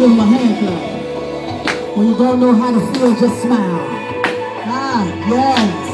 give a hand clap. When you don't know how to feel, just smile. Ah, yes.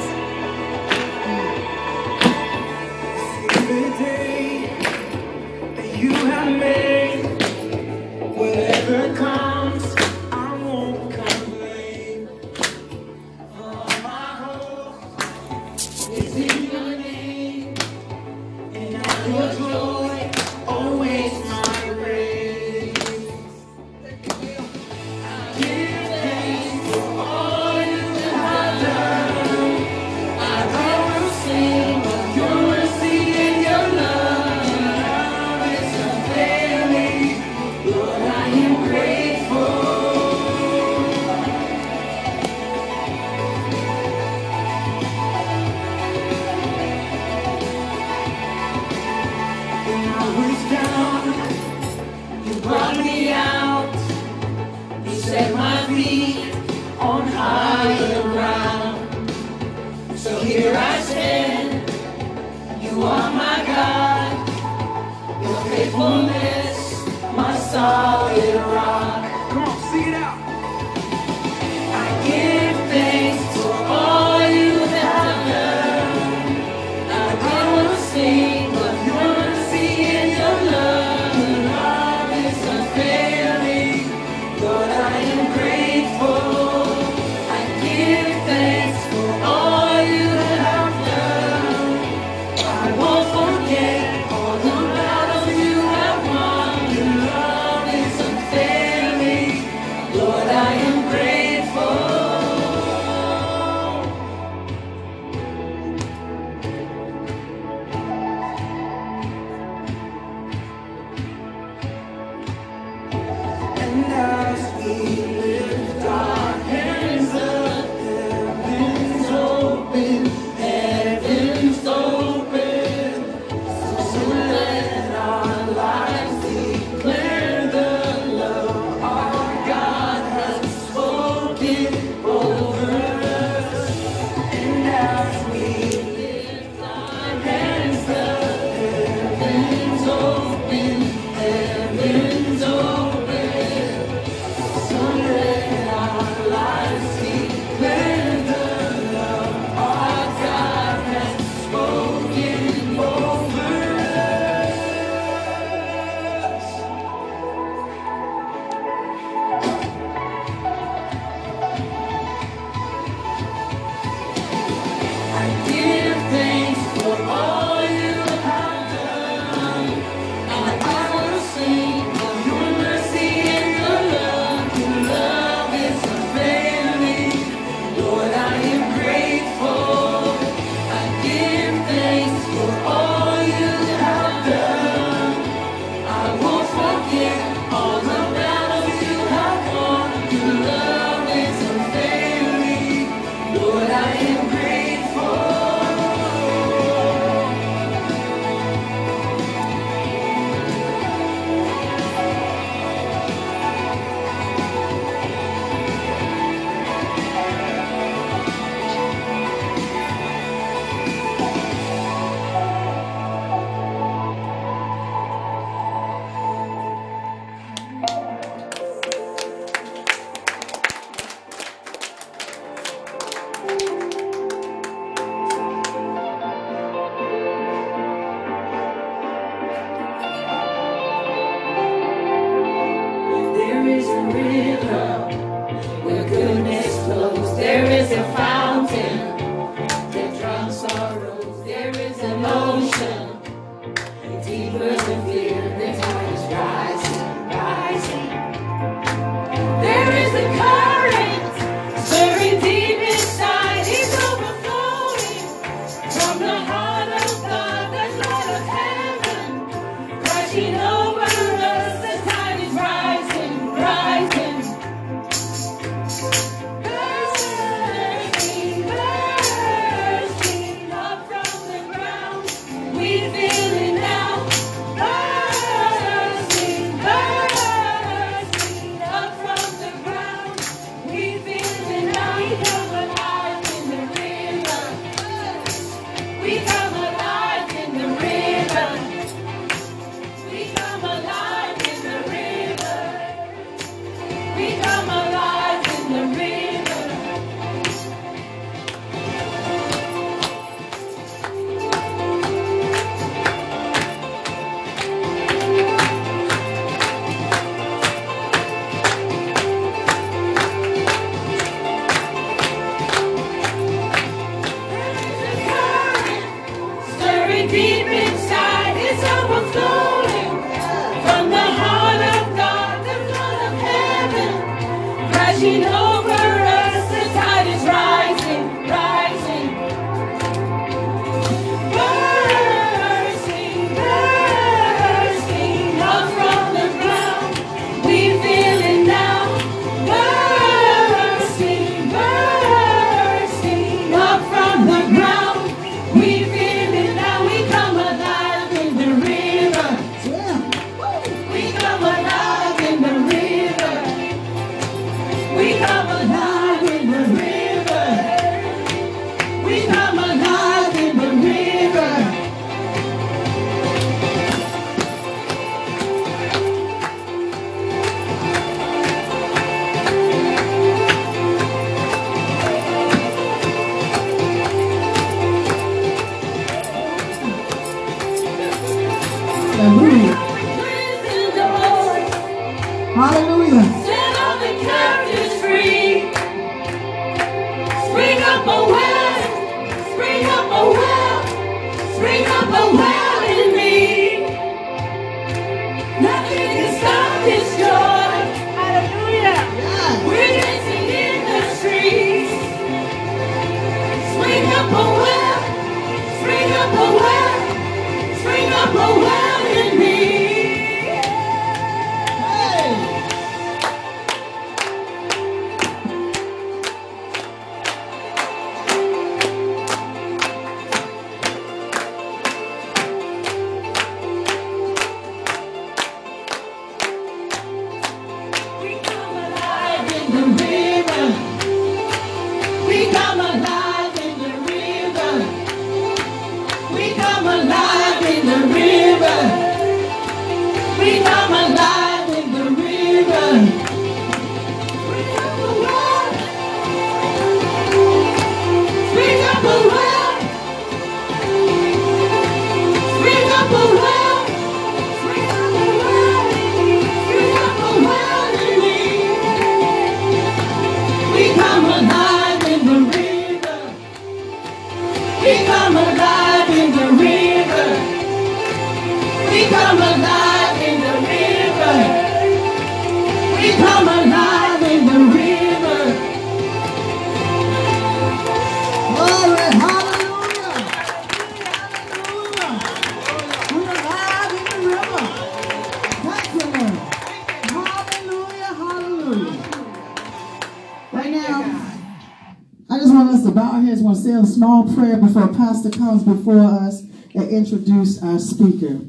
Before us and introduce our speaker.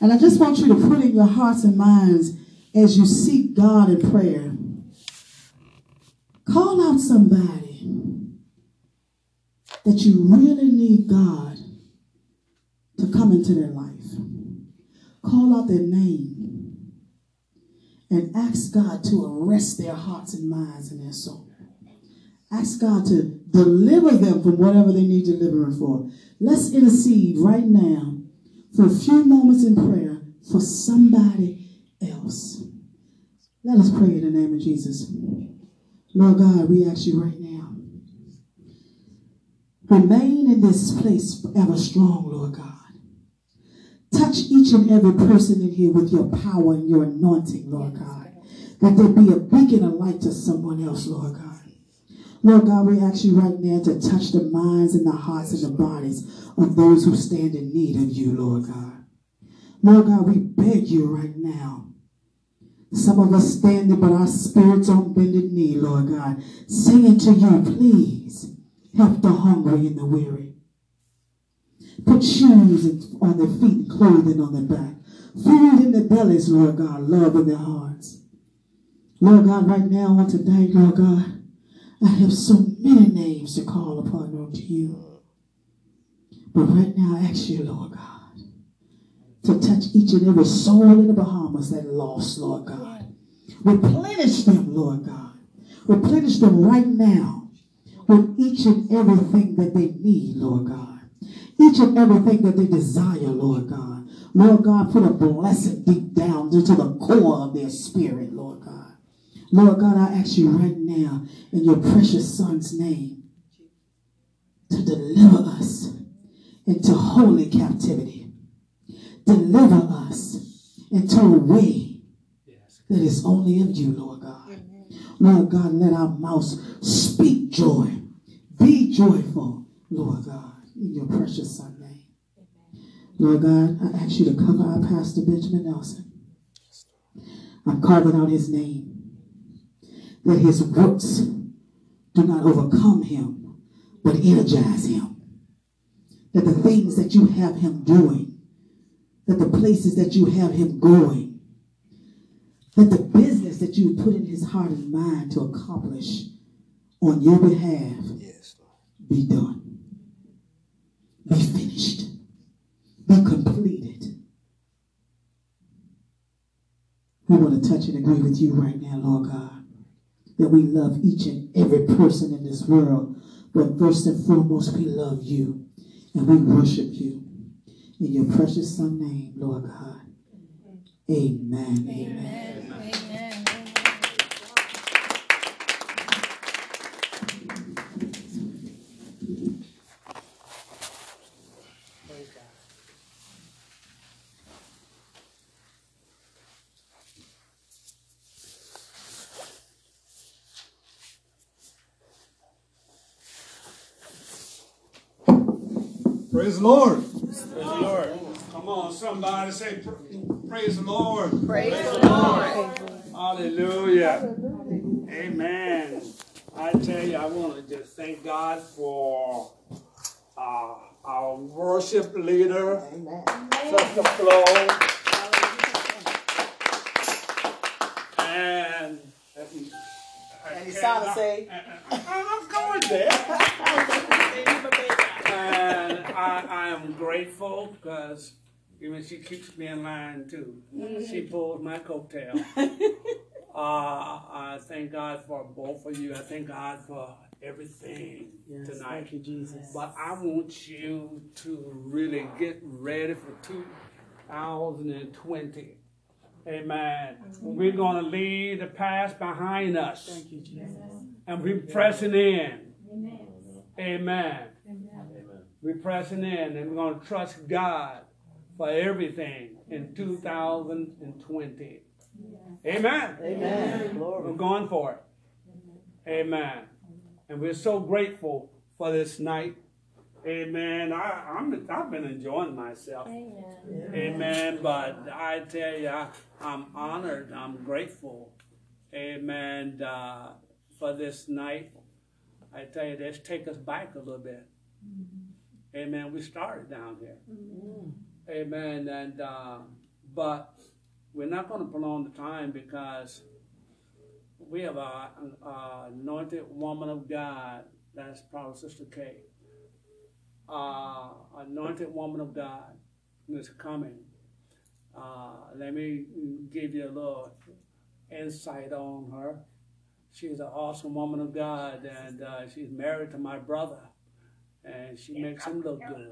And I just want you to put in your hearts and minds as you seek God in prayer. Call out somebody that you really need God to come into their life. Call out their name and ask God to arrest their hearts and minds and their soul. Ask God to deliver them from whatever they need delivering for. Let's intercede right now for a few moments in prayer for somebody else. Let us pray in the name of Jesus. Lord God, we ask you right now. Remain in this place forever strong, Lord God. Touch each and every person in here with your power and your anointing, Lord God. That there be a beacon of light to someone else, Lord God. Lord God, we ask you right now to touch the minds and the hearts and the bodies of those who stand in need of you, Lord God. Lord God, we beg you right now. Some of us standing, but our spirits on bended knee, Lord God, saying to you, please help the hungry and the weary. Put shoes on their feet clothing on their back. Food in their bellies, Lord God, love in their hearts. Lord God, right now I want on today, Lord God, I have so many names to call upon unto you. But right now, I ask you, Lord God, to touch each and every soul in the Bahamas that lost, Lord God. Replenish them, Lord God. Replenish them right now with each and everything that they need, Lord God. Each and everything that they desire, Lord God. Lord God, put a blessing deep down into the core of their spirit, Lord God. Lord God, I ask you right now in your precious son's name to deliver us into holy captivity. Deliver us into a way that is only of you, Lord God. Lord God, let our mouths speak joy. Be joyful, Lord God, in your precious son's name. Lord God, I ask you to cover our Pastor Benjamin Nelson. I'm carving out his name. That his works do not overcome him, but energize him. That the things that you have him doing, that the places that you have him going, that the business that you put in his heart and mind to accomplish on your behalf Yes, be done, be finished, be completed. We want to touch and agree with you right now, Lord God, that we love each and every person in this world, but first and foremost, we love you and we worship you. In your precious Son name, Lord God. Amen. Amen. Amen. Praise the Lord. Praise the Lord. Come on, somebody say, Praise the Lord. Praise the Lord. Hallelujah. Amen. I tell you, I want to just thank God for uh, our worship leader, Sister Flo. And, and he sounded say- I'm going there. I, I am grateful because even she keeps me in line too. She pulls my coattail. uh, I thank God for both of you. I thank God for everything tonight. Thank you, Jesus. But I want you to really get ready for 2020. Amen. We're going to leave the past behind us Thank you, Jesus. and we're pressing in. Amen. Amen. We're pressing in and we're going to trust God for everything in 2020. Amen. Amen. We're going for it. Amen. And we're so grateful for this night. Amen. I, I'm, I've been enjoying myself. Amen. Amen. But I tell you, I, I'm honored. I'm grateful. Amen. Uh, for this night. I tell you, let's take us back a little bit. Amen. We started down here. Amen. And uh, but we're not going to prolong the time because we have a, a anointed woman of God. That's probably Sister K. Uh, anointed woman of God is coming. Uh, let me give you a little insight on her. She's an awesome woman of God, and uh, she's married to my brother, and she makes him look good.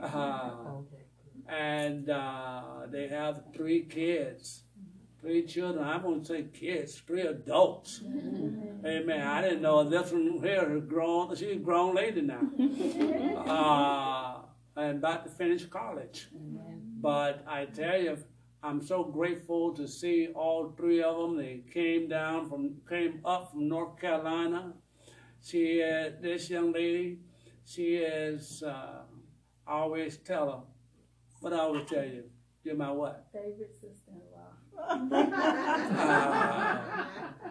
Uh, and uh, they have three kids, three children. I won't say kids, three adults. Amen. I didn't know this one here is grown. She's a grown lady now, uh, and about to finish college. But I tell you, I'm so grateful to see all three of them. They came down from, came up from North Carolina. She, uh, this young lady, she is. Uh, I always tell her, what I always tell you, you're my what? favorite sister-in-law. Uh,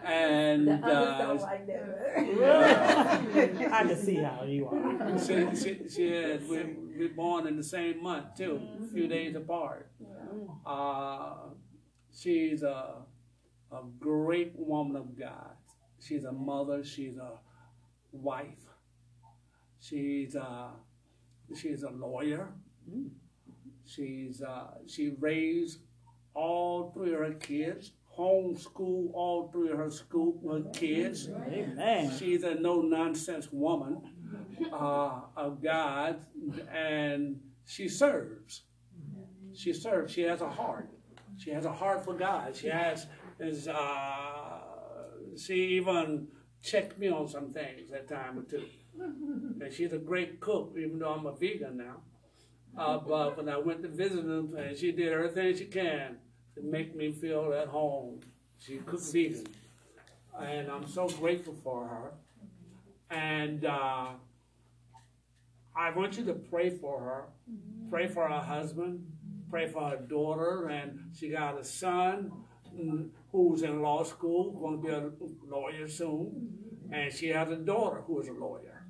and The uh, don't like that. I can see how you are. she, she, she is. We, we born in the same month too, a few days apart. Uh, she's a, a great woman of God. She's a mother. She's a wife. She's a, she's a lawyer. She's uh, she raised all three of her kids, homeschool all three of her school her kids. Amen. She's a no nonsense woman uh, of God, and she serves. She serves. She has a heart. She has a heart for God. She has is uh, she even checked me on some things that time or two. And she's a great cook, even though I'm a vegan now. Uh, but when I went to visit her, and she did everything she can to make me feel at home. She cooked vegan. and I'm so grateful for her. And uh, I want you to pray for her. Pray for her husband. Pray for her daughter, and she got a son who's in law school, going to be a lawyer soon, and she has a daughter who is a lawyer.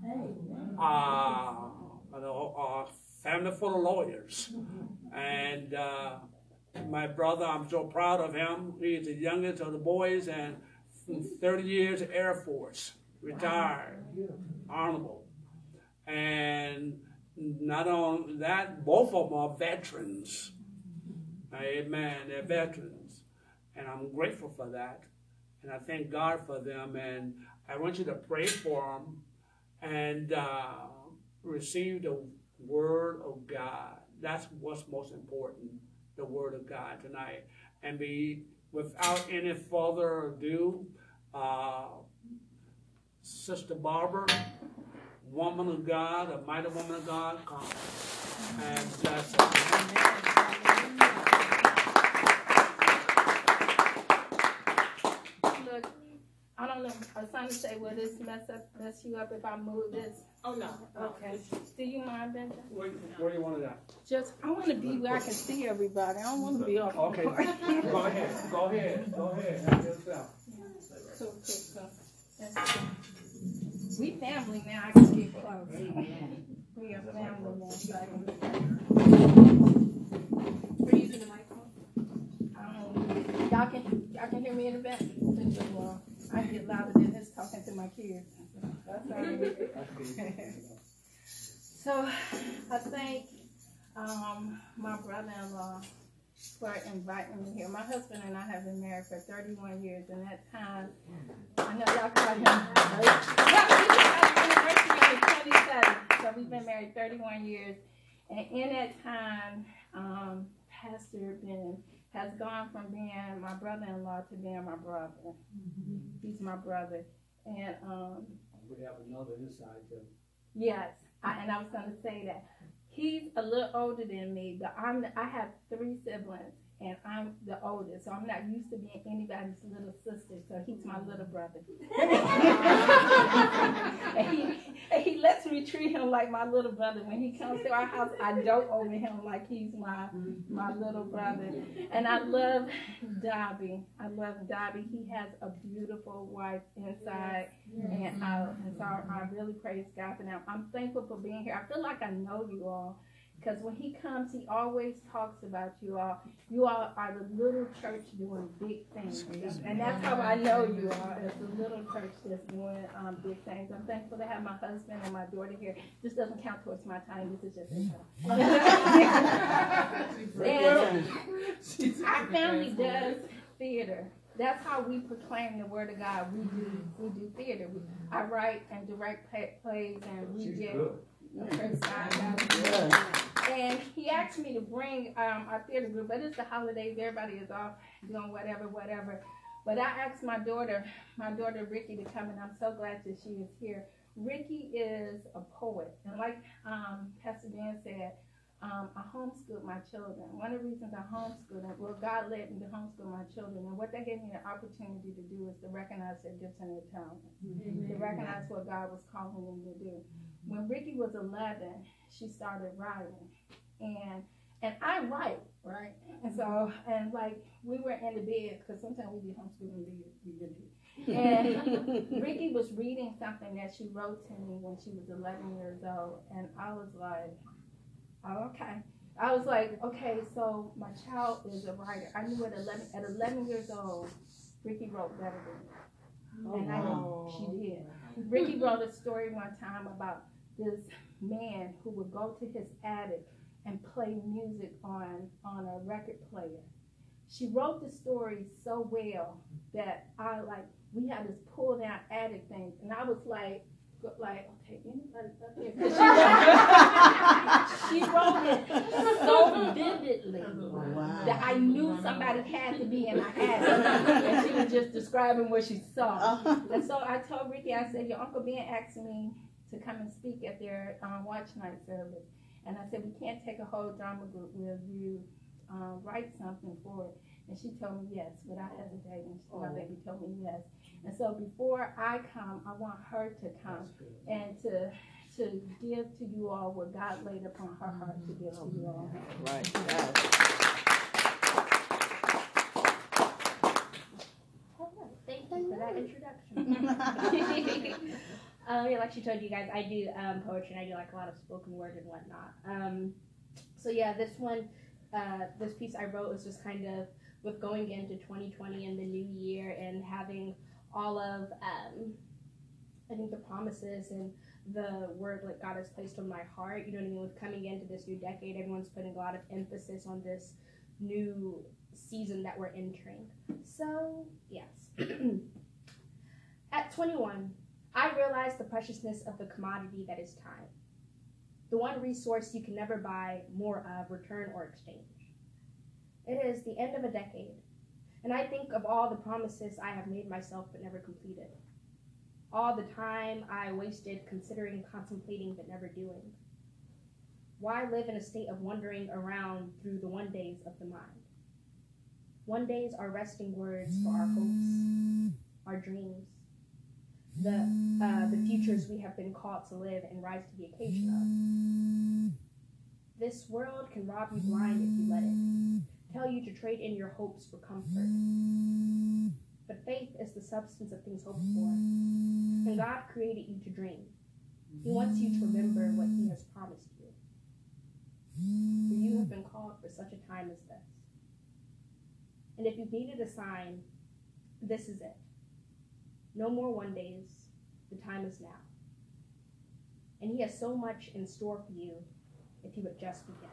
Uh, a, a family full of lawyers, and uh, my brother, I'm so proud of him. He's the youngest of the boys, and 30 years Air Force, retired, honorable, and not only that, both of them are veterans. Amen. They're veterans. And I'm grateful for that. And I thank God for them. And I want you to pray for them and uh, receive the Word of God. That's what's most important the Word of God tonight. And be without any further ado, uh, Sister Barbara woman of God, a mighty woman of God, come and. Look, I don't know. I was trying to say, will this mess up, mess you up if I move this? Oh, no. Okay. Do you mind, Benja? Where, where do you want it at? Just, I want to be where I can see everybody. I don't want to be off. Okay, go ahead, go ahead, go ahead, help yourself. Cool, cool, cool. That's cool. We family now. I can get close. We are family now. So I can. Are you using the microphone? Um, y'all can y'all can hear me in the back. Well, I get louder than this talking to my kids. So I thank um, my brother-in-law for inviting me here. My husband and I have been married for 31 years, and that time I know y'all had an anniversary on the 27th, so we've been married 31 years, and in that time, um, Pastor Ben has gone from being my brother-in-law to being my brother. He's my brother, and um, We have another inside too. yes, I, and I was going to say that. He's a little older than me, but I'm I have three siblings, and I'm the oldest, so I'm not used to being anybody's little sister. So he's my little brother, and he and he lets me treat him like my little brother. When he comes to our house, I dote over him like he's my my little brother. And I love Dobby. I love Dobby. He has a beautiful wife inside and out. And so I really praise God for them. I'm thankful for being here. I feel like I know you all. Because when he comes, he always talks about you all. You all are the little church doing big things. And that's how I know you all, as the little church that's doing um, big things. I'm thankful to have my husband and my daughter here. This doesn't count towards my time. This is just and our family does theater. That's how we proclaim the word of God. We do we do theater. We, I write and direct plays and we get praise God, God. And he asked me to bring um, our theater group, but it's the holidays. Everybody is off doing whatever, whatever. But I asked my daughter, my daughter Ricky, to come, and I'm so glad that she is here. Ricky is a poet, and like um, Pastor Dan said, um, I homeschooled my children. One of the reasons I homeschooled them, well, God led me to homeschool my children, and what that gave me the opportunity to do is to recognize their gifts and their talents, to recognize what God was calling them to do. When Ricky was 11, she started writing, and and I write, right? And so, mm-hmm. and like we were in the bed because sometimes we be homeschooling we really do. And Ricky was reading something that she wrote to me when she was 11 years old, and I was like, oh, okay. I was like, okay, so my child is a writer. I knew at 11, at 11 years old, Ricky wrote better than me. Oh, and I knew she did. Ricky wrote a story one time about this man who would go to his attic and play music on, on a record player. She wrote the story so well that I like we had this pull down attic thing, and I was like, like okay, anybody up here? 'Cause She, she wrote it so vividly oh, that I knew somebody had to be in my attic, and she was just describing what she saw. Uh-huh. And so I told Ricky, I said, your uncle Ben asked me to come and speak at their um, watch night service, and I said we can't take a whole drama group. Will you um, write something for it? And she told me yes without hesitating. My baby told me yes. And so before I come, I want her to come and to to give to you all what God laid upon her heart to give to you all. Right. Yes. Thank you for that introduction. um, yeah, like she told you guys, I do um, poetry and I do like a lot of spoken word and whatnot. Um, so yeah, this one, uh, this piece I wrote was just kind of with going into 2020 and the new year and having all of, um, I think the promises and the word like God has placed on my heart. You know what I mean? With coming into this new decade, everyone's putting a lot of emphasis on this new season that we're entering. So, yes. At 21, I realize the preciousness of the commodity that is time. The one resource you can never buy more of, return, or exchange. It is the end of a decade, and I think of all the promises I have made myself but never completed. All the time I wasted considering, contemplating, but never doing. Why live in a state of wandering around through the one days of the mind? One days are resting words for our hopes, our dreams, the uh, the futures we have been called to live and rise to the occasion of. This world can rob you blind if you let it. Tell you to trade in your hopes for comfort. But faith is the substance of things hoped for. And God created you to dream. He wants you to remember what He has promised you. For you have been called for such a time as this. And if you've needed a sign, this is it. No more one days. The time is now. And He has so much in store for you if you would just begin.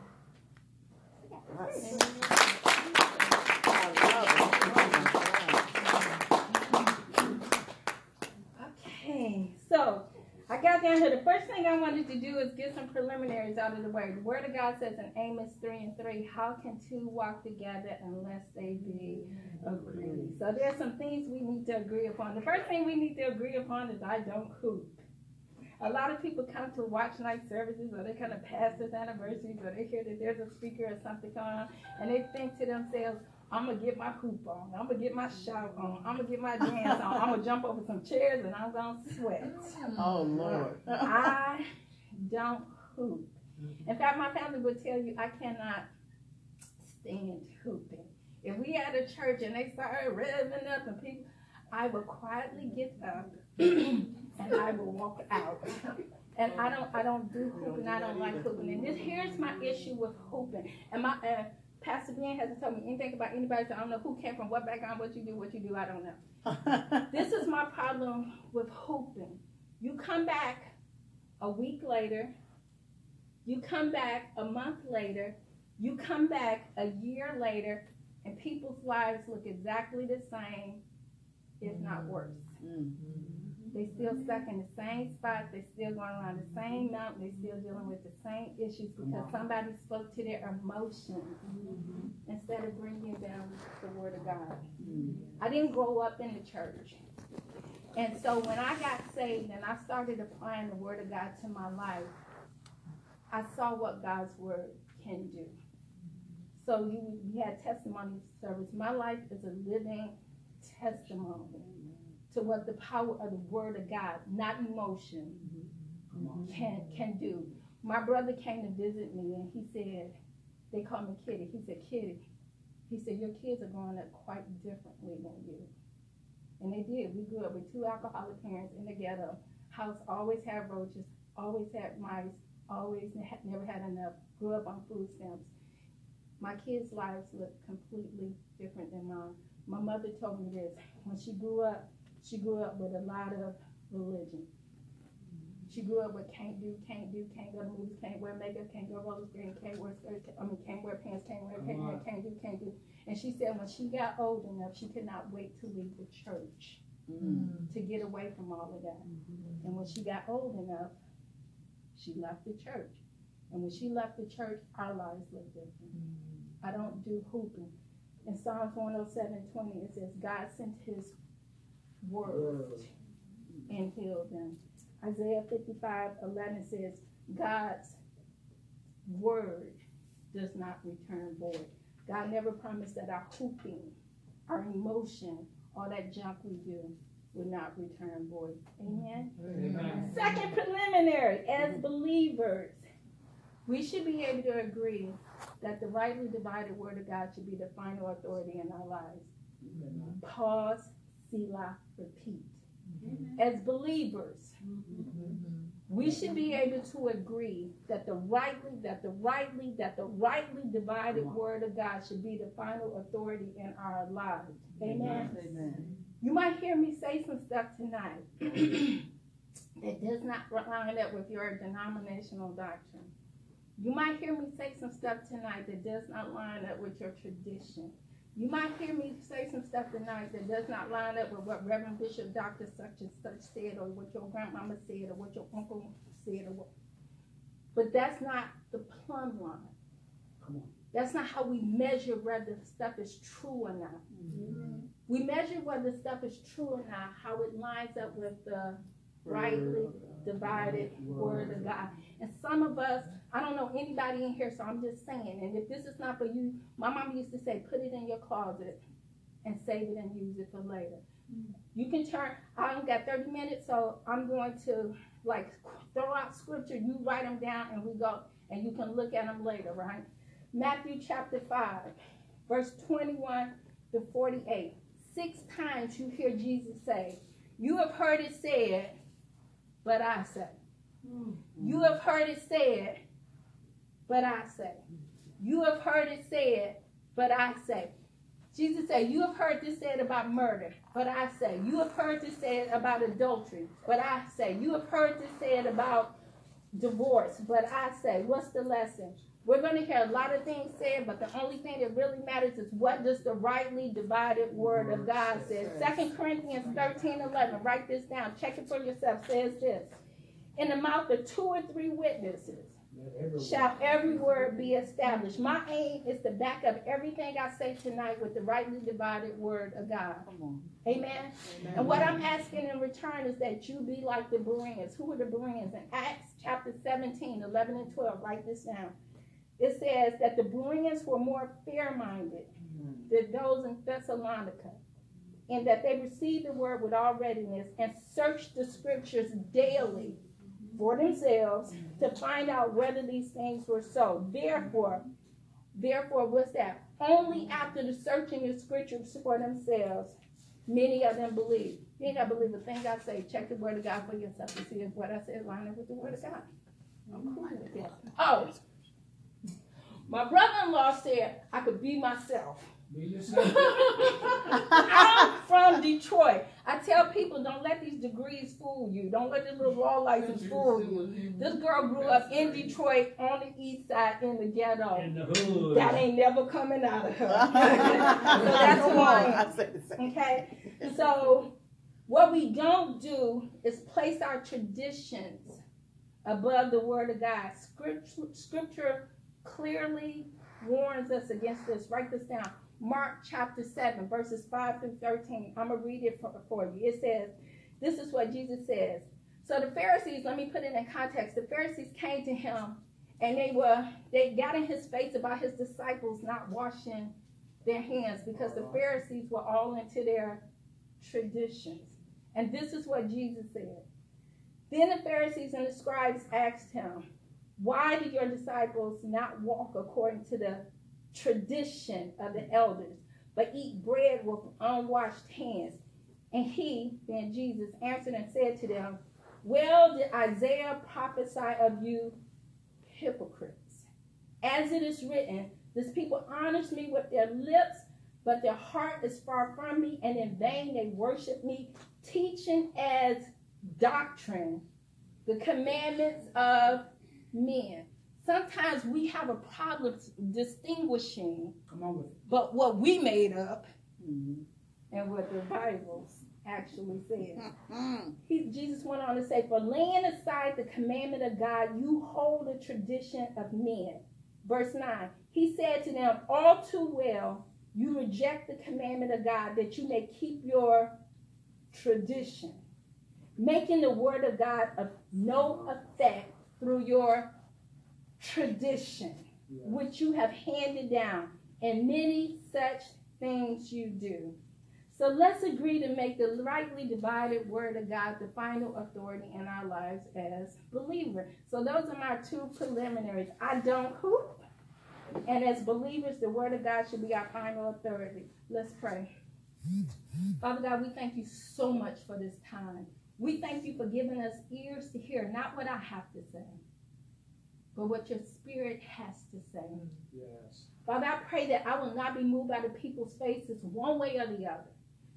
Okay, so I here. The first thing I wanted to do is get some preliminaries out of the way. The Word of God says in Amos 3 and 3, how can two walk together unless they be agreed? So there's some things we need to agree upon. The first thing we need to agree upon is I don't hoop. A lot of people come to watch night services or they come to pastors' anniversaries or they hear that there's a speaker or something going on and they think to themselves, I'm gonna get my hoop on, I'm gonna get my shout on, I'm gonna get my dance on, I'm gonna jump over some chairs and I'm gonna sweat. Oh Lord. I don't hoop. In fact, my family would tell you I cannot stand hooping. If we at a church and they started revving up and people, I would quietly get up and I will walk out. And I don't, I don't do hooping. I don't like hooping. And this, here's my issue with hooping. And my uh, Pastor Ben hasn't told me anything about anybody. So I don't know who came from what background, what you do, what you do. I don't know. this is my problem with hooping. You come back a week later. You come back a month later. You come back a year later, and people's lives look exactly the same, if not mm-hmm. worse. Mm-hmm. They still stuck in the same spot. They still going around the same mountain. They still dealing with the same issues because somebody spoke to their emotions mm-hmm. instead of bringing down the word of God. Mm-hmm. I didn't grow up in the church. And so when I got saved and I started applying the word of God to my life, I saw what God's word can do. So you, you had testimony service. My life is a living testimony what the power of the word of God, not emotion, mm-hmm. can can do. My brother came to visit me and he said, they call me Kitty. He said, Kitty, he said, your kids are growing up quite differently than you. And they did. We grew up with two alcoholic parents in the ghetto. House always had roaches, always had mice, always had, never had enough. Grew up on food stamps. My kids' lives look completely different than mine. My mother told me this. When she grew up, she grew up with a lot of religion. She grew up with can't do, can't do, can't go to movies, can't wear makeup, can't go roller skating, can't wear skirts, I mean, can't wear pants, can't wear, can't wear, can't do, can't do. And she said when she got old enough, she could not wait to leave the church mm. to get away from all of that. Mm-hmm. And when she got old enough, she left the church. And when she left the church, our lives looked different. Mm. I don't do hooping. In Psalms 107 20, it says, God sent his word and healed them. Isaiah 55 11 says, God's word does not return void. God never promised that our hooping, our emotion, all that junk we do would not return void. Amen. Amen. Second preliminary, as believers, we should be able to agree that the rightly divided word of God should be the final authority in our lives. Pause, Selah, repeat. Mm-hmm. As believers, mm-hmm. we should be able to agree that the rightly, that the rightly, that the rightly divided word of God should be the final authority in our lives. Amen. Amen. You might hear me say some stuff tonight that does not line up with your denominational doctrine. You might hear me say some stuff tonight that does not line up with your tradition. You might hear me say some stuff tonight that does not line up with what Reverend Bishop Dr. such and such said, or what your grandmama said, or what your uncle said, or what. But that's not the plumb line. Come on. That's not how we measure whether stuff is true or not. Mm-hmm. We measure whether stuff is true or not, how it lines up with the rightly divided word of God. And some of us, I don't know anybody in here, so I'm just saying, and if this is not for you, my mom used to say, put it in your closet and save it and use it for later. You can turn, I only got 30 minutes, so I'm going to like throw out scripture, you write them down, and we go, and you can look at them later, right? Matthew chapter 5, verse 21 to 48. Six times you hear Jesus say, You have heard it said, but I say. You have heard it said, but I say. You have heard it said, but I say. Jesus said, You have heard this said about murder, but I say. You have heard this said about adultery, but I say. You have heard this said about divorce, but I say. What's the lesson? We're going to hear a lot of things said, but the only thing that really matters is what does the rightly divided word of God say. Second Corinthians 13 11. Write this down. Check it for yourself. Says this. In the mouth of two or three witnesses shall every word be established. My aim is to back up everything I say tonight with the rightly divided word of God. Amen. And what I'm asking in return is that you be like the Bereans. Who are the Bereans? In Acts chapter 17, 11 and 12, write this down. It says that the Bereans were more fair minded mm-hmm. than those in Thessalonica, and that they received the word with all readiness and searched the scriptures daily for themselves to mm-hmm. find out whether these things were so. Therefore, therefore, what's that? Only after the searching the scriptures for themselves, many of them believed. You ain't gotta believe a thing I say. Check the word of God for yourself to see if what I said line up with the word of God. I'm cool with that. Mm-hmm. Oh, my brother-in-law said I could be myself. Be yourself. I'm from Detroit. I tell people don't let these degrees fool you. Don't let this little law license fool you. This girl grew up in Detroit on the east side in the ghetto. In the hood. That ain't never coming out of her. so that's Come on, why. I said. Okay? So what we don't do is place our traditions above the word of God. Scripture, scripture clearly warns us against this. Write this down. Mark chapter 7, verses 5 through 13. I'm going to read it for, for you. It says, This is what Jesus says. So the Pharisees, let me put it in context. The Pharisees came to him and they were they got in his face about his disciples not washing their hands because the Pharisees were all into their traditions. And this is what Jesus said. Then the Pharisees and the scribes asked him, Why do your disciples not walk according to the tradition of the elders, but eat bread with unwashed hands? And he, then Jesus, answered and said to them, Well did Isaiah prophesy of you hypocrites. As it is written, this people honors me with their lips, but their heart is far from me, and in vain they worship me, teaching as doctrine the commandments of men. Sometimes we have a problem distinguishing Come on with but what we made up mm-hmm. and what the Bible actually says. Mm-hmm. He, Jesus went on to say, For laying aside the commandment of God, you hold the tradition of men. Verse 9, he said to them, All too well, you reject the commandment of God that you may keep your tradition, making the word of God of no effect through your tradition, which you have handed down. and many such things you do. So let's agree to make the rightly divided word of God the final authority in our lives as believers. So those are my two preliminaries. I don't who? And as believers, the word of God should be our final authority. Let's pray. Father God, we thank you so much for this time. We thank you for giving us ears to hear, not what I have to say, but what your spirit has to say. Mm-hmm. Yes. Father, I pray that I will not be moved by the people's faces one way or the other.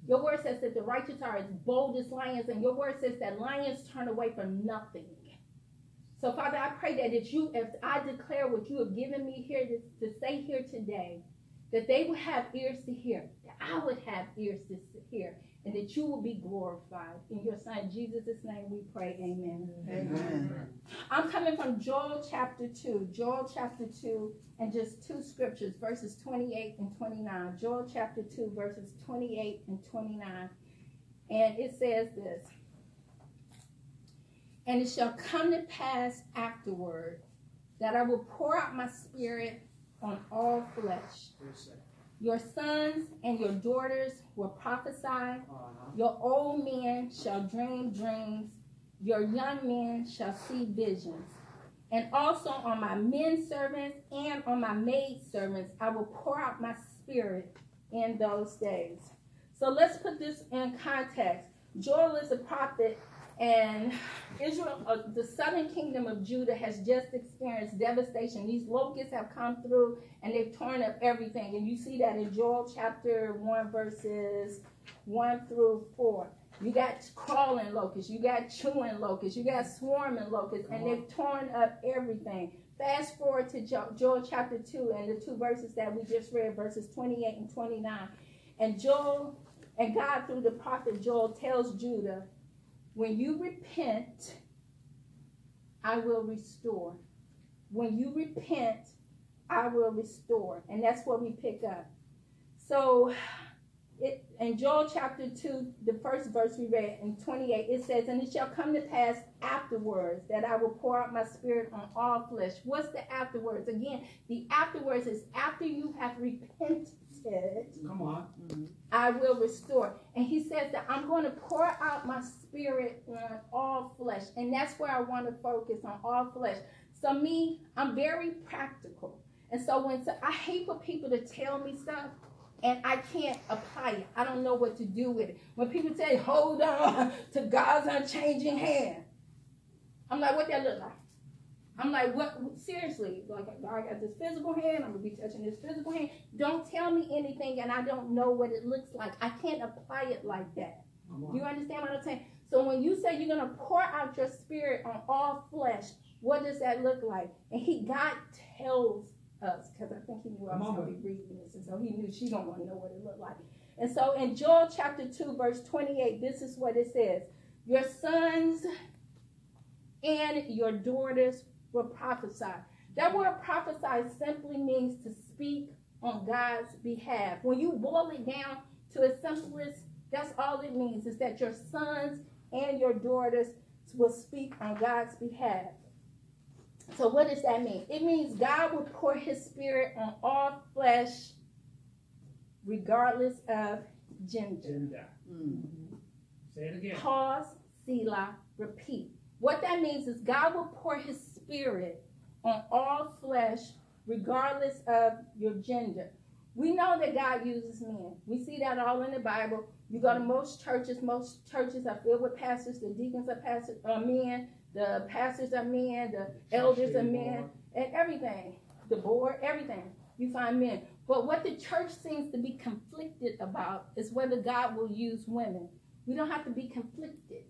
Your word says that the righteous are as bold as lions, and your word says that lions turn away from nothing. So, Father, I pray that if you, if I declare what you have given me here to, to say here today, that they will have ears to hear, that I would have ears to hear, and that you will be glorified. In your son Jesus' name we pray, amen. Amen. I'm coming from Joel chapter 2. Joel chapter 2, and just two scriptures, verses 28 and 29. Joel chapter 2, verses 28 and 29. And it says this And it shall come to pass afterward that I will pour out my spirit on all flesh. Your sons and your daughters will prophesy. Uh-huh. Your old men shall dream dreams. Your young men shall see visions. And also on my men servants and on my maid servants, I will pour out my spirit in those days. So let's put this in context. Joel is a prophet, and Israel, uh, the southern kingdom of Judah, has just experienced devastation. These locusts have come through and they've torn up everything. And you see that in Joel chapter 1, verses 1 through 4. You got crawling locusts, you got chewing locusts, you got swarming locusts, and they've torn up everything. Fast forward to jo- Joel chapter 2 and the two verses that we just read, verses 28 and 29. And Joel and God, through the prophet Joel, tells Judah, When you repent, I will restore. When you repent, I will restore. And that's what we pick up. So, it, in Joel chapter 2, the first verse we read in 28, it says, And it shall come to pass afterwards that I will pour out my spirit on all flesh. What's the afterwards? Again, the afterwards is after you have repented, Come on. I will restore. And he says that I'm going to pour out my spirit on all flesh. And that's where I want to focus on all flesh. So, me, I'm very practical. And so, when so, I hate for people to tell me stuff and I can't apply it. I don't know what to do with it. When people say, hold on to God's unchanging hand, I'm like, what that look like? I'm like, what? Seriously, like, I got this physical hand. I'm gonna be touching this physical hand. Don't tell me anything, and I don't know what it looks like. I can't apply it like that. You understand what I'm saying? So when you say you're gonna pour out your spirit on all flesh, what does that look like? And He God tells us because I think He knew I was gonna be reading this, and so He knew she don't want to know what it looked like. And so in Joel chapter two, verse 28, this is what it says: Your sons and your daughters will prophesy. That word prophesy simply means to speak on God's behalf. When you boil it down to its simplest, that's all it means is that your sons and your daughters will speak on God's behalf. So, what does that mean? It means God will pour his spirit on all flesh, regardless of gender. Gender. Mm. Say it again. Pause, Selah, repeat. What that means is God will pour his spirit on all flesh, regardless of your gender. We know that God uses men. We see that all in the Bible. You go to most churches, most churches are filled with pastors, the deacons are pastors are men, the pastors are men, the elders are men, and everything. The board, everything. You find men. But what the church seems to be conflicted about is whether God will use women. We don't have to be conflicted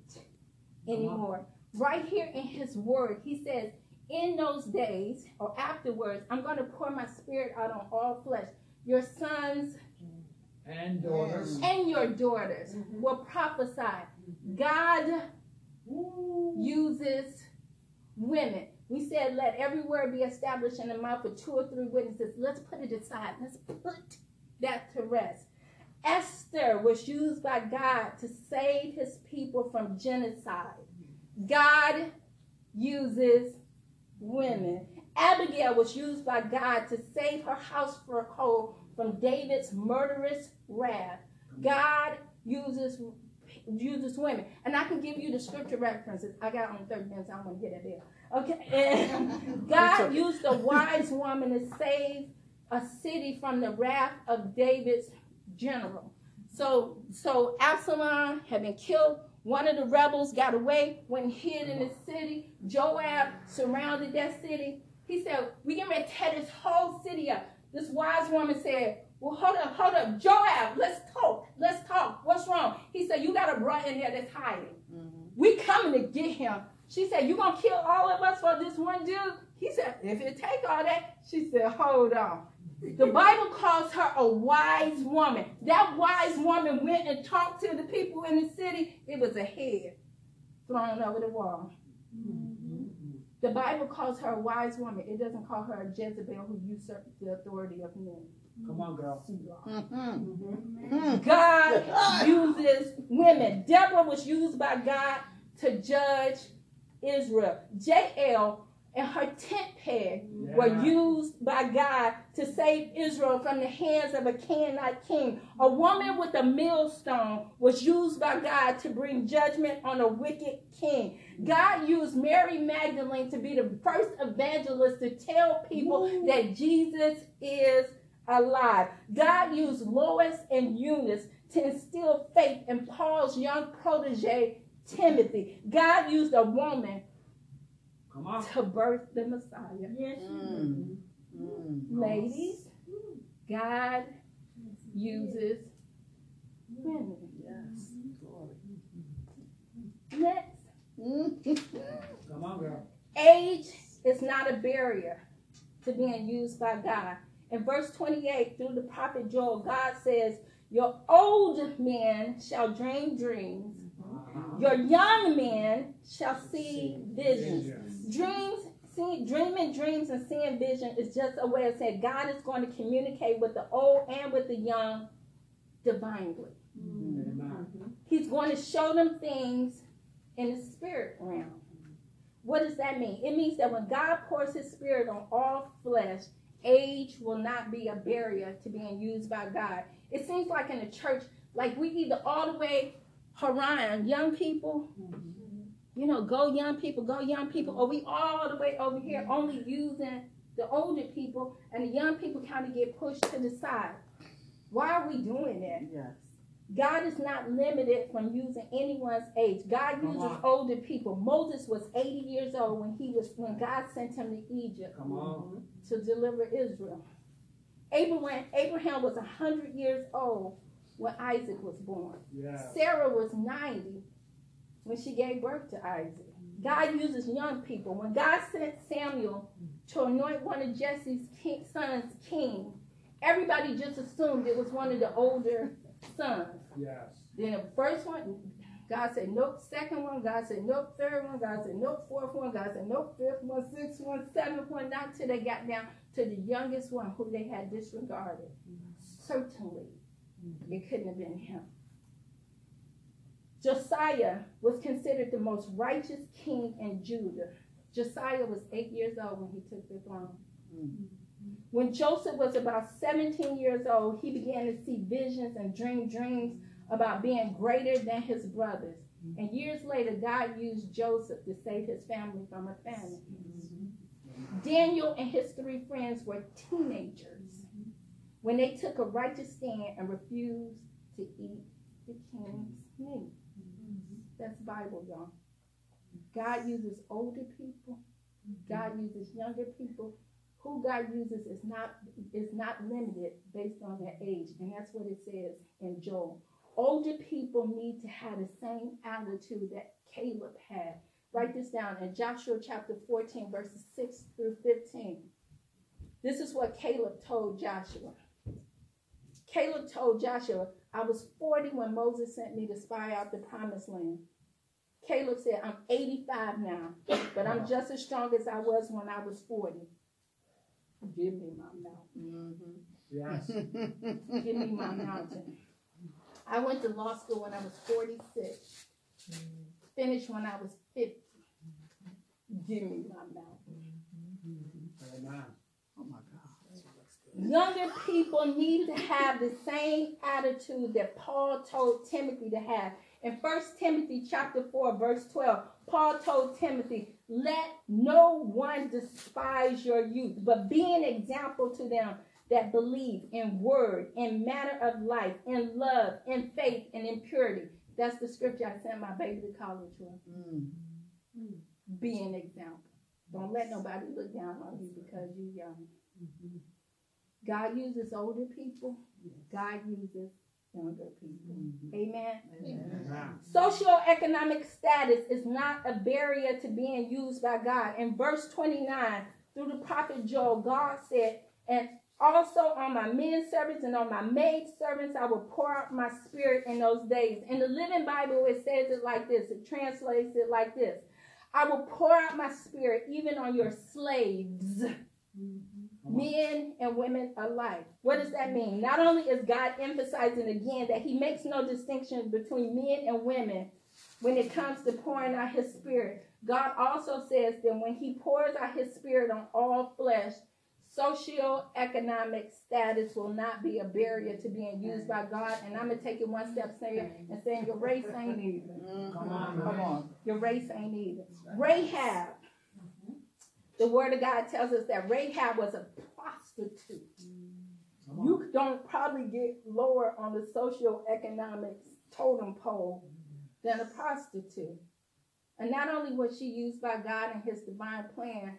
anymore. Right here in his word, he says, in those days or afterwards, I'm going to pour my spirit out on all flesh. Your sons And daughters. and your daughters mm-hmm. will prophesy. God uses women. We said, let every word be established in the mouth of two or three witnesses. Let's put it aside. Let's put that to rest. Esther was used by God to save his people from genocide. Mm-hmm. God uses women. Abigail was used by God to save her house for a whole from David's murderous wrath. God uses uses women. And I can give you the scripture references. I got on 30 minutes, I don't want to get it there. Okay. And God used a wise woman to save a city from the wrath of David's general. So so Absalom had been killed. One of the rebels got away, went hid in the city. Joab surrounded that city. He said, We can ready to tear this whole city up. This wise woman said, Well, hold up, hold up. Joab, let's talk. Let's talk. What's wrong? He said, You got a brother in there that's hiding. Mm-hmm. We coming to get him. She said, You gonna kill all of us for this one dude? He said, If it take all that, she said, Hold on. The Bible calls her a wise woman. That wise woman went and talked to the people in the city. It was a head thrown over the wall. The Bible calls her a wise woman. It doesn't call her a Jezebel who usurped the authority of men. Come on, girl. Mm-hmm. God uses women. Deborah was used by God to judge Israel. Jael and her tent peg yeah. were used by God to save Israel from the hands of a Canaanite king. A woman with a millstone was used by God to bring judgment on a wicked king. God used Mary Magdalene to be the first evangelist to tell people Ooh. that Jesus is alive. God used Lois and Eunice to instill faith in Paul's young protege, Timothy. God used a woman Come on. To birth the Messiah. Yes. Mm. Mm. Ladies, God uses women. Yes. Next. Come on, girl. Age is not a barrier to being used by God. In verse 28, through the prophet Joel, God says, Your old men shall dream dreams, your young men shall see visions. Dreams, see, dreaming dreams and seeing vision is just a way of saying God is going to communicate with the old and with the young divinely. Mm-hmm. He's going to show them things in the spirit realm. What does that mean? It means that when God pours his spirit on all flesh, age will not be a barrier to being used by God. It seems like in the church, like we either all the way Haran, young people, mm-hmm you know, go young people, go young people, Are we all the way over here only using the older people and the young people kind of get pushed to the side. Why are we doing that? Yes. God is not limited from using anyone's age. God uses older people. Moses was 80 years old when he was when God sent him to Egypt to deliver Israel. Abraham, Abraham was 100 years old when Isaac was born. Yeah. Sarah was 90 when she gave birth to Isaac. God uses young people. When God sent Samuel to anoint one of Jesse's king, sons king, everybody just assumed it was one of the older sons. Yes. Then the first one, God said nope. Second one, God said nope. Third one, God said nope. Fourth one, God said nope. Fifth one, sixth one, seventh one, not till they got down to the youngest one who they had disregarded. Mm-hmm. Certainly, it couldn't have been him. Josiah was considered the most righteous king in Judah. Josiah was eight years old when he took the throne. Mm-hmm. When Joseph was about 17 years old, he began to see visions and dream dreams about being greater than his brothers. Mm-hmm. And years later, God used Joseph to save his family from a famine. Mm-hmm. Daniel and his three friends were teenagers when they took a righteous stand and refused to eat the king's meat. Mm-hmm. That's Bible, y'all. God uses older people. Mm-hmm. God uses younger people. Who God uses is not is not limited based on their age, and that's what it says in Joel. Older people need to have the same attitude that Caleb had. Write this down in Joshua chapter 14, verses 6 through 15. This is what Caleb told Joshua. Caleb told Joshua, I was 40 when Moses sent me to spy out the promised land. Caleb said, I'm 85 now, but I'm just as strong as I was when I was 40. Give me my mountain. Mm-hmm. Yes. Give me my mountain. I went to law school when I was 46. Finished when I was 50. Give me my mountain. Amen. Younger people need to have the same attitude that Paul told Timothy to have. In 1 Timothy chapter 4, verse 12, Paul told Timothy, let no one despise your youth, but be an example to them that believe in word, in manner of life, in love, in faith, and in purity. That's the scripture I sent my baby to college with. Mm. Be an example. Don't let nobody look down on you because you're young. God uses older people. God uses younger people. Mm-hmm. Amen. Socioeconomic status is not a barrier to being used by God. In verse 29, through the prophet Joel, God said, and also on my men servants and on my maid servants, I will pour out my spirit in those days. In the Living Bible, it says it like this. It translates it like this. I will pour out my spirit even on your slaves, mm-hmm. Uh-huh. men and women alike. What does that mean? Not mm-hmm. only is God emphasizing again that he makes no distinction between men and women when it comes to pouring out his spirit, God also says that when he pours out his spirit on all flesh, socioeconomic status will not be a barrier to being used by God. And I'm going to take it one step further and saying your race ain't even. Mm-hmm. Come on, come on. Your race ain't either. Rahab. The word of God tells us that Rahab was a prostitute. You don't probably get lower on the socioeconomic totem pole than a prostitute. And not only was she used by God in his divine plan,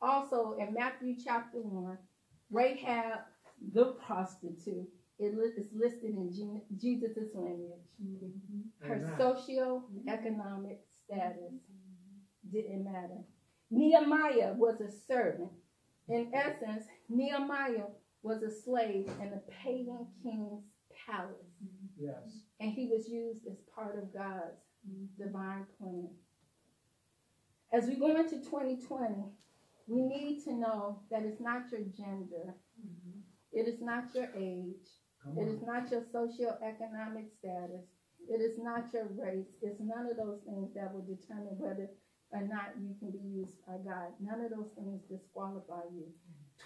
also in Matthew chapter 1, Rahab the prostitute is listed in Je- Jesus' lineage. Mm-hmm. Her Amen. socio-economic status didn't matter. Nehemiah was a servant. In essence, Nehemiah was a slave in the pagan king's palace, Yes. and he was used as part of God's divine plan. As we go into 2020, we need to know that it's not your gender, mm-hmm. it is not your age, it is not your socioeconomic status. It is not your race. It's none of those things that will determine whether or not you can be used by God. None of those things disqualify you.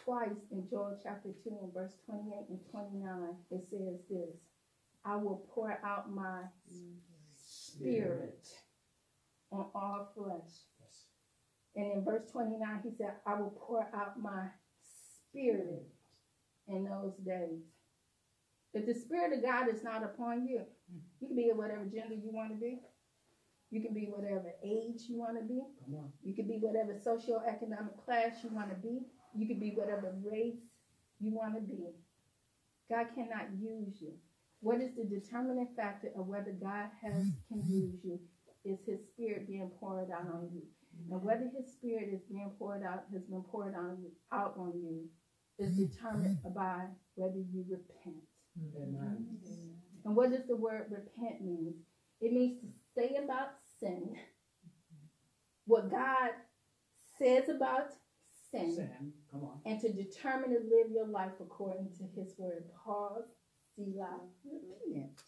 Twice in Joel chapter 2 and verse 28 and 29, it says this I will pour out my spirit on all flesh. And in verse 29, he said, I will pour out my spirit in those days. If the Spirit of God is not upon you, you can be whatever gender you want to be. You can be whatever age you want to be. You can be whatever socioeconomic class you want to be. You can be whatever race you want to be. God cannot use you. What is the determining factor of whether God has can use you is His Spirit being poured out on you, and whether His Spirit is being poured out has been poured on you, out on you is determined by whether you repent. Amen. And what does the word repent mean? It means to say about sin what God says about sin Sam, come on. and to determine to live your life according to his word. Pause, Selah, repent.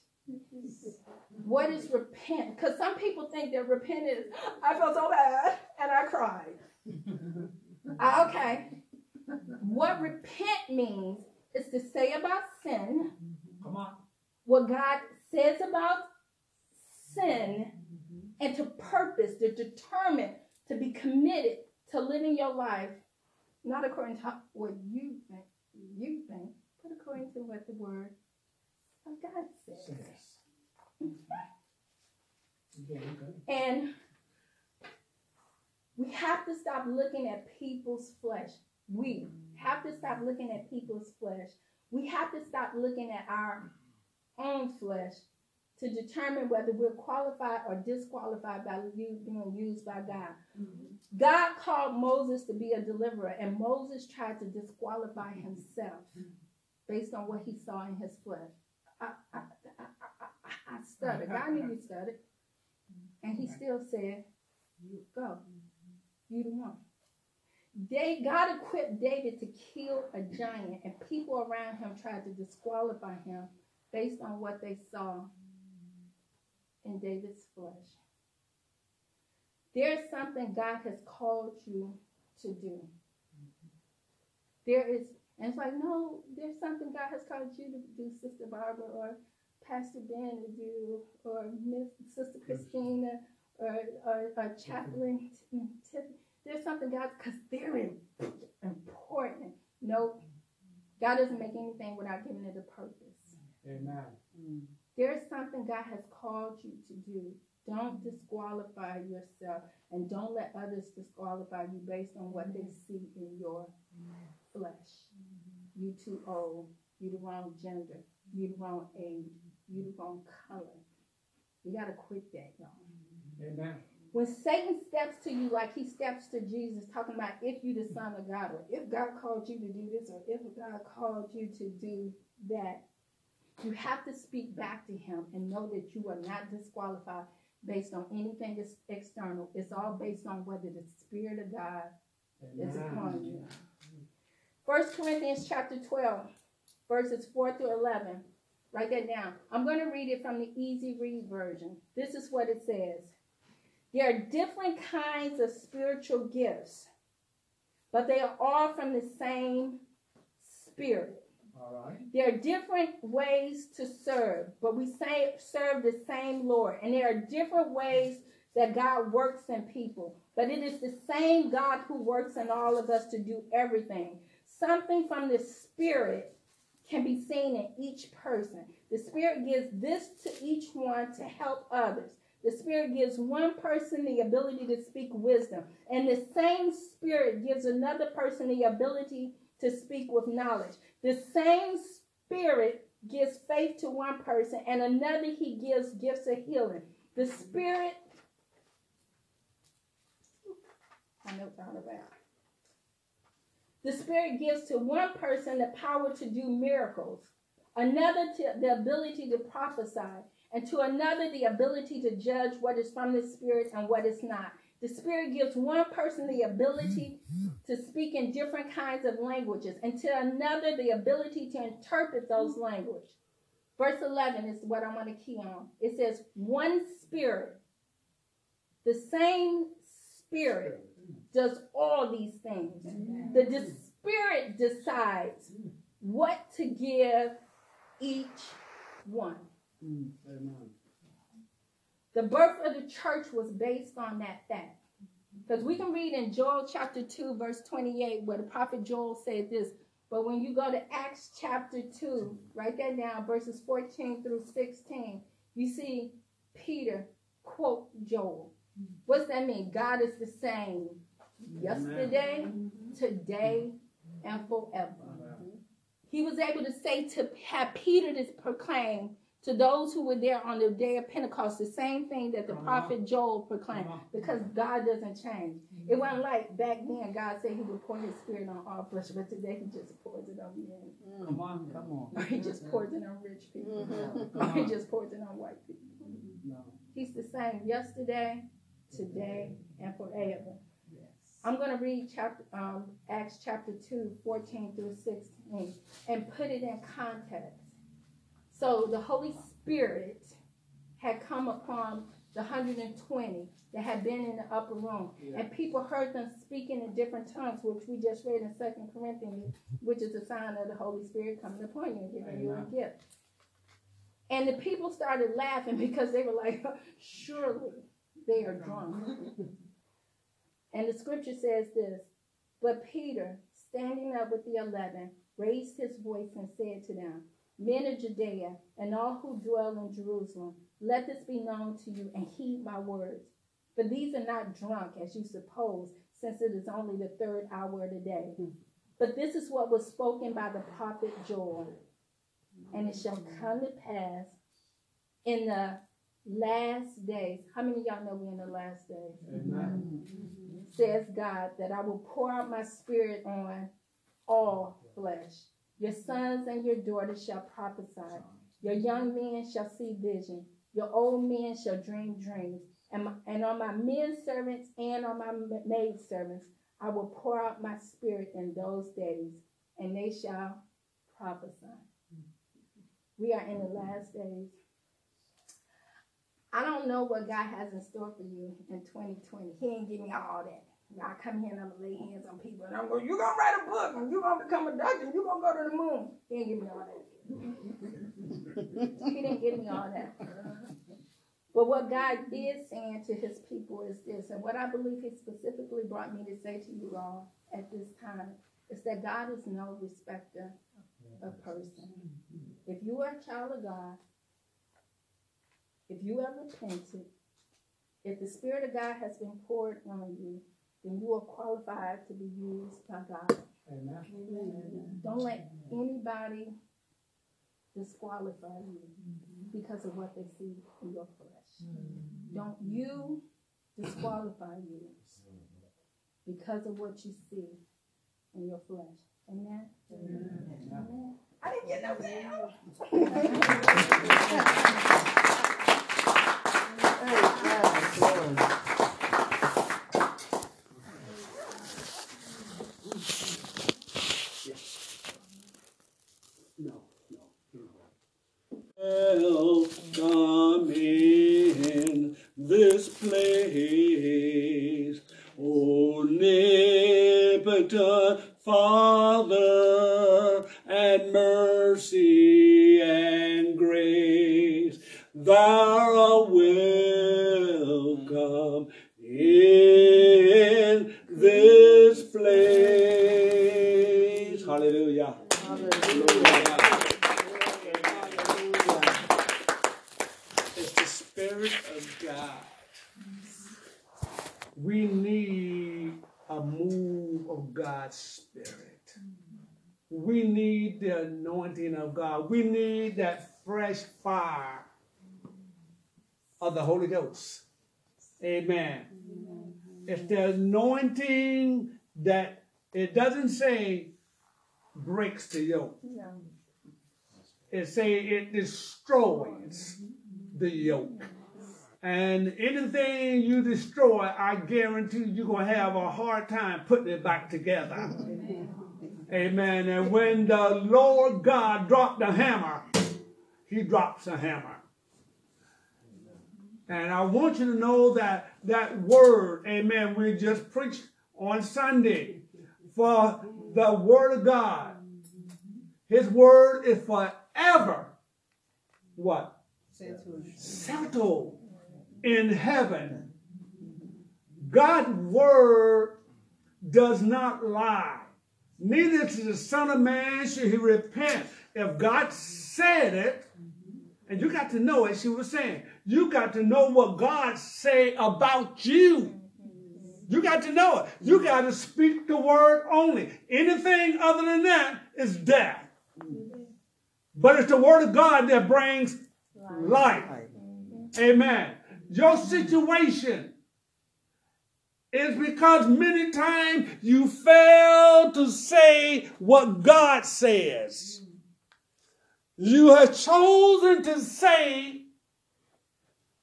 What is repent? Because some people think that repent is, I felt so bad and I cried. Ah, okay. What repent means is to say about sin Come on. what God says about sin and to purpose, to determine, to be committed to living your life, not according to what you think, you think, but according to what the word of God says. Yes. Okay. And we have to stop looking at people's flesh. We have to stop looking at people's flesh. We have to stop looking at our own flesh to determine whether we're qualified or disqualified by being used by God. Mm-hmm. God called Moses to be a deliverer, and Moses tried to disqualify mm-hmm. himself mm-hmm. based on what he saw in his flesh. I, I, I, I, I, stuttered. God knew you stuttered. And he still said, Go. You the one. They, God equipped David to kill a giant, and people around him tried to disqualify him based on what they saw in David's flesh. There's something God has called you to do. There is, And it's like, no, there's something God has called you to do, Sister Barbara, or Pastor Ben to do, or Miss Sister Christina, or, or, or Chaplain Tiffany. There's something God, because they're important. No, God doesn't make anything without giving it a purpose. Amen. Mm. There's something God has called you to do. Don't disqualify yourself and don't let others disqualify you based on what they mm-hmm. see in your flesh. Mm-hmm. You too old. You the wrong gender. You the wrong age. You the wrong color. You gotta quit that, y'all. Mm-hmm. Amen. When Satan steps to you like he steps to Jesus, talking about if you the son of God, or if God called you to do this, or if God called you to do that, you have to speak back to him and know that you are not disqualified based on anything that's external. It's all based on whether the Spirit of God is upon you. First Corinthians chapter 12, verses 4 through 11. Write that down. I'm going to read it from the easy read version. This is what it says. There are different kinds of spiritual gifts, but they are all from the same Spirit. There are different ways to serve, but we say serve the same Lord. And there are different ways that God works in people, but it is the same God who works in all of us to do everything. Something from the Spirit can be seen in each person. The Spirit gives this to each one to help others. The Spirit gives one person the ability to speak wisdom, and the same Spirit gives another person the ability to speak with knowledge. The same Spirit gives faith to one person, and another he gives gifts of healing. The Spirit, I know all about. The Spirit gives to one person the power to do miracles, another to the ability to prophesy, and to another the ability to judge what is from the Spirit and what is not. The Spirit gives one person the ability to speak in different kinds of languages, and to another the ability to interpret those languages. Verse 11 is what I want to key on. It says, One Spirit, the same Spirit does all these things. The Spirit decides what to give each one. Mm, Amen. The birth of the church was based on that fact. Because we can read in Joel chapter 2, verse 28, where the prophet Joel said this. But when you go to Acts chapter 2, write that down, verses 14 through 16, you see Peter quote Joel. What's that mean? God is the same yesterday, today, and forever. He was able to say to have Peter to proclaim to those who were there on the day of Pentecost the same thing that the Come prophet. Joel proclaimed Come on. because God doesn't change. It mm-hmm. wasn't like back then God said he would pour his spirit on all flesh, but today he just pours it on men. Mm. Come on. Come on. Or he just pours it on rich people. Mm-hmm. Come Or he just pours it on white people. No. He's the same yesterday, today, and forever. I'm going to read chapter um, Acts chapter 2, 14 through 16, and put it in context. So the Holy Spirit had come upon the 120 that had been in the upper room, and people heard them speaking in different tongues, which we just read in Second Corinthians, which is a sign of the Holy Spirit coming upon you and giving you a gift. And the people started laughing because they were like, surely they are drunk. and the scripture says this But Peter, standing up with the eleven, raised his voice and said to them, Men of Judea and all who dwell in Jerusalem, let this be known to you and heed my words. For these are not drunk, as you suppose, since it is only the third hour of the day. Hmm. But this is what was spoken by the prophet Joel. And it shall come to pass in the last days. How many of y'all know we're in the last days? Amen. Says God, that I will pour out my spirit on all flesh. Your sons and your daughters shall prophesy. Your young men shall see vision. Your old men shall dream dreams. And, my, and on my men servants and on my maid servants, I will pour out my spirit in those days, and they shall prophesy. We are in the last days. I don't know what God has in store for you in 2020. He ain't give me all that. I come here and I'm gonna lay hands on people and I'm going, you're gonna write a book and you're gonna become a doctor and you're gonna go to the moon. He didn't give me all that. he didn't give me all that. But what God is saying to his people is this, and what I believe he specifically brought me to say to you all at this time is that God is no respecter of person. If you are a child of God, if you have repented, if the Spirit of God has been poured on you, then you are qualified to be used by God. Amen. Don't let anybody disqualify you because of what they see in your flesh. Don't you disqualify you because of what you see in your flesh. Amen. Amen. I didn't get no mail. No, no, no. Welcome in this place, omnipotent Father, and mercy and grace. Thou art welcome in this place. Hallelujah. It's the Spirit of God. We need a move of God's Spirit. We need the anointing of God. We need that fresh fire of the Holy Ghost. Amen. It's the anointing that it doesn't say breaks the yoke. No. It say it destroys the yoke. And anything you destroy, I guarantee you're going to have a hard time putting it back together. Amen. And when the Lord God dropped the hammer, he drops the hammer. And I want you to know that that word, amen, we just preached on Sunday for the word of God. His word is forever what? Settled in heaven. God's word does not lie. Neither to the Son of Man should he repent. If God said it, and you got to know it, she was saying, you got to know what God say about you. You got to know it. You got to speak the word only. Anything other than that is death. But it's the word of God that brings life. Amen. Your situation is because many times you fail to say what God says. You have chosen to say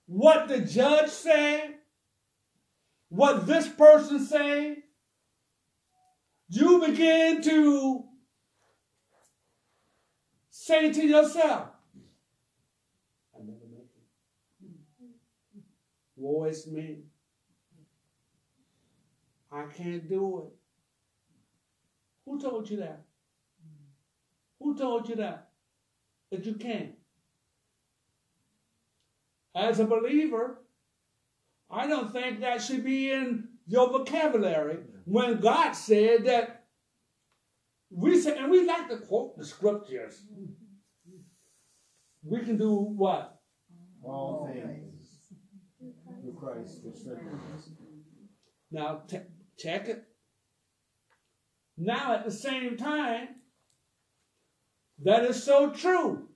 what the judge said, what this person said. You begin to say to yourself, I never make it. Woe is me. I can't do it. Who told you that? Who told you that? That you can't? As a believer, I don't think that should be in your vocabulary when God said that we say, and we like to quote the scriptures. We can do what? All things through Christ strengthens. Now, t- check it. Now, at the same time, that is so true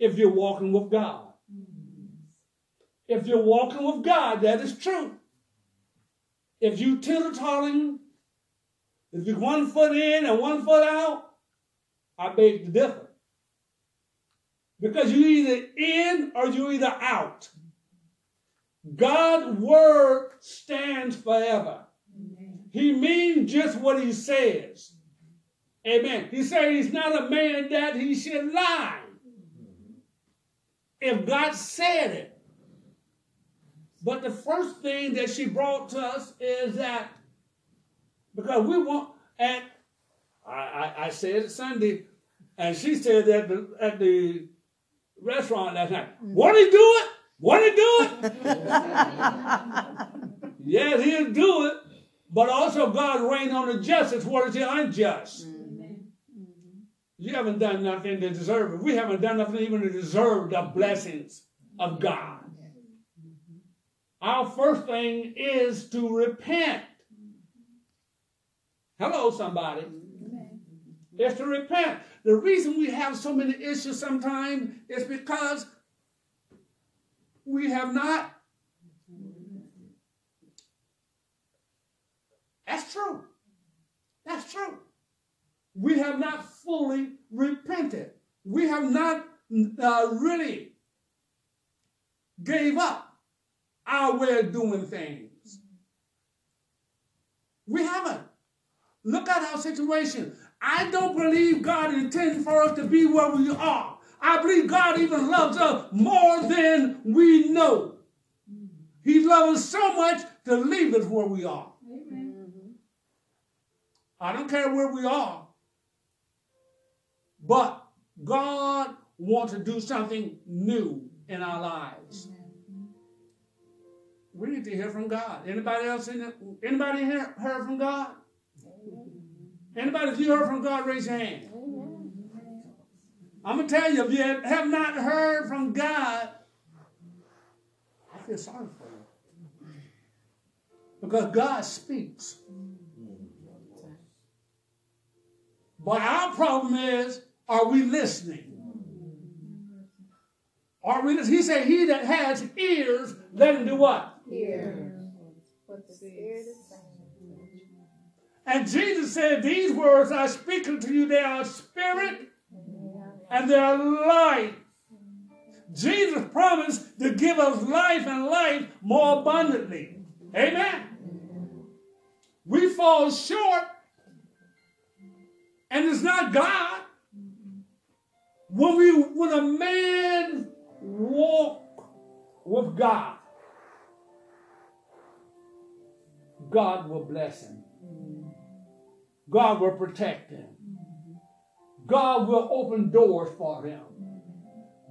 if you're walking with God. If you're walking with God, that is true. If you teeter-tottering, if you're one foot in and one foot out, I beg to differ. Because you're either in or you're either out. God's word stands forever. He means just what he says. Amen. He said he's not a man that he should lie. If God said it. But the first thing that she brought to us is that Because we want, and I, I, I said it Sunday, and she said at the, at the restaurant last night, mm-hmm. won't he do it? Won't he do it? yes, he'll do it. But also God reign on the just as well as the unjust. Mm-hmm. You haven't done nothing to deserve it. We haven't done nothing even to deserve the blessings of God. Our first thing is to repent. Hello, somebody. Is to repent. The reason we have so many issues sometimes is because we have not. That's true. That's true. We have not fully repented. We have not uh, really gave up way of doing things. We haven't. Look at our situation. I don't believe God intends for us to be where we are. I believe God even loves us more than we know. He loves us so much to leave us where we are. I don't care where we are. But God wants to do something new in our lives. We need to hear from God. Anybody else in it? Anybody here heard from God? Anybody, if you heard from God, raise your hand. I'm to tell you, if you have not heard from God, I feel sorry for you. Because God speaks. But our problem is, are we listening? Are we listening? He said, He that has ears, let him do what? What the Spirit is saying. And Jesus said, These words I speak unto you, they are spirit and they are life. Jesus promised to give us life and life more abundantly. Amen. We fall short, and it's not God. When we when a man walk with God, God will bless him. God will protect him. God will open doors for him.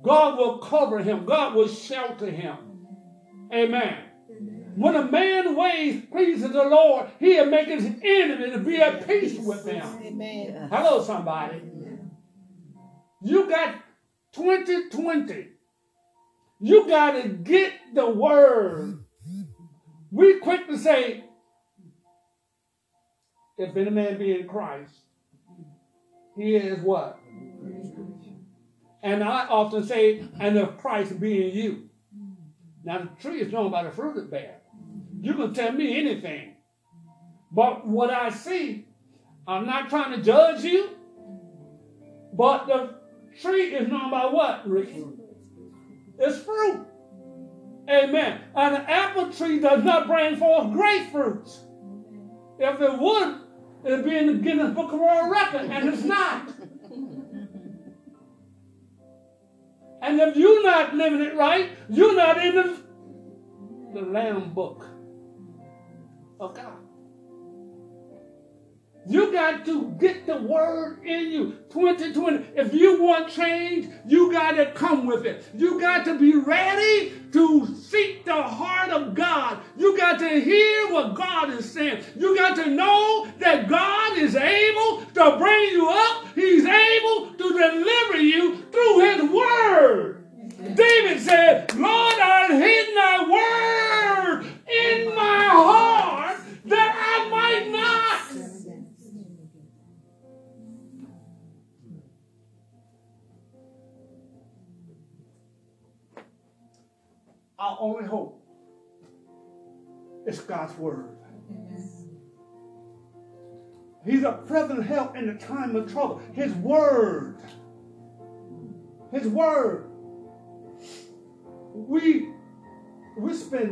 God will cover him. God will shelter him. Amen. When a man ways pleases the Lord, he'll make his enemy to be at peace with him. Amen. Hello, somebody. You got 2020. You got to get the word. We quick to say, if any man be in Christ, he is what? And I often say, and if Christ be in you. Now, the tree is known by the fruit it bears. You can tell me anything. But what I see, I'm not trying to judge you, but the tree is known by what, Ricky? It's fruit. Amen. An apple tree does not bring forth grapefruits. If it would, it'd be in the Guinness Book of World Record, and it's not. And if you're not living it right, you're not in the, the Lamb Book of God. You got to get the word in you. 2020. If you want change, you got to come with it. You got to be ready to seek the heart of God. You got to hear what God is saying. You got to know that God is able to bring you up. He's able to deliver you through his word. David said, Lord, I hid thy word in my heart Our only hope is God's word. He's a present help in the time of trouble. His word. His word. We we spend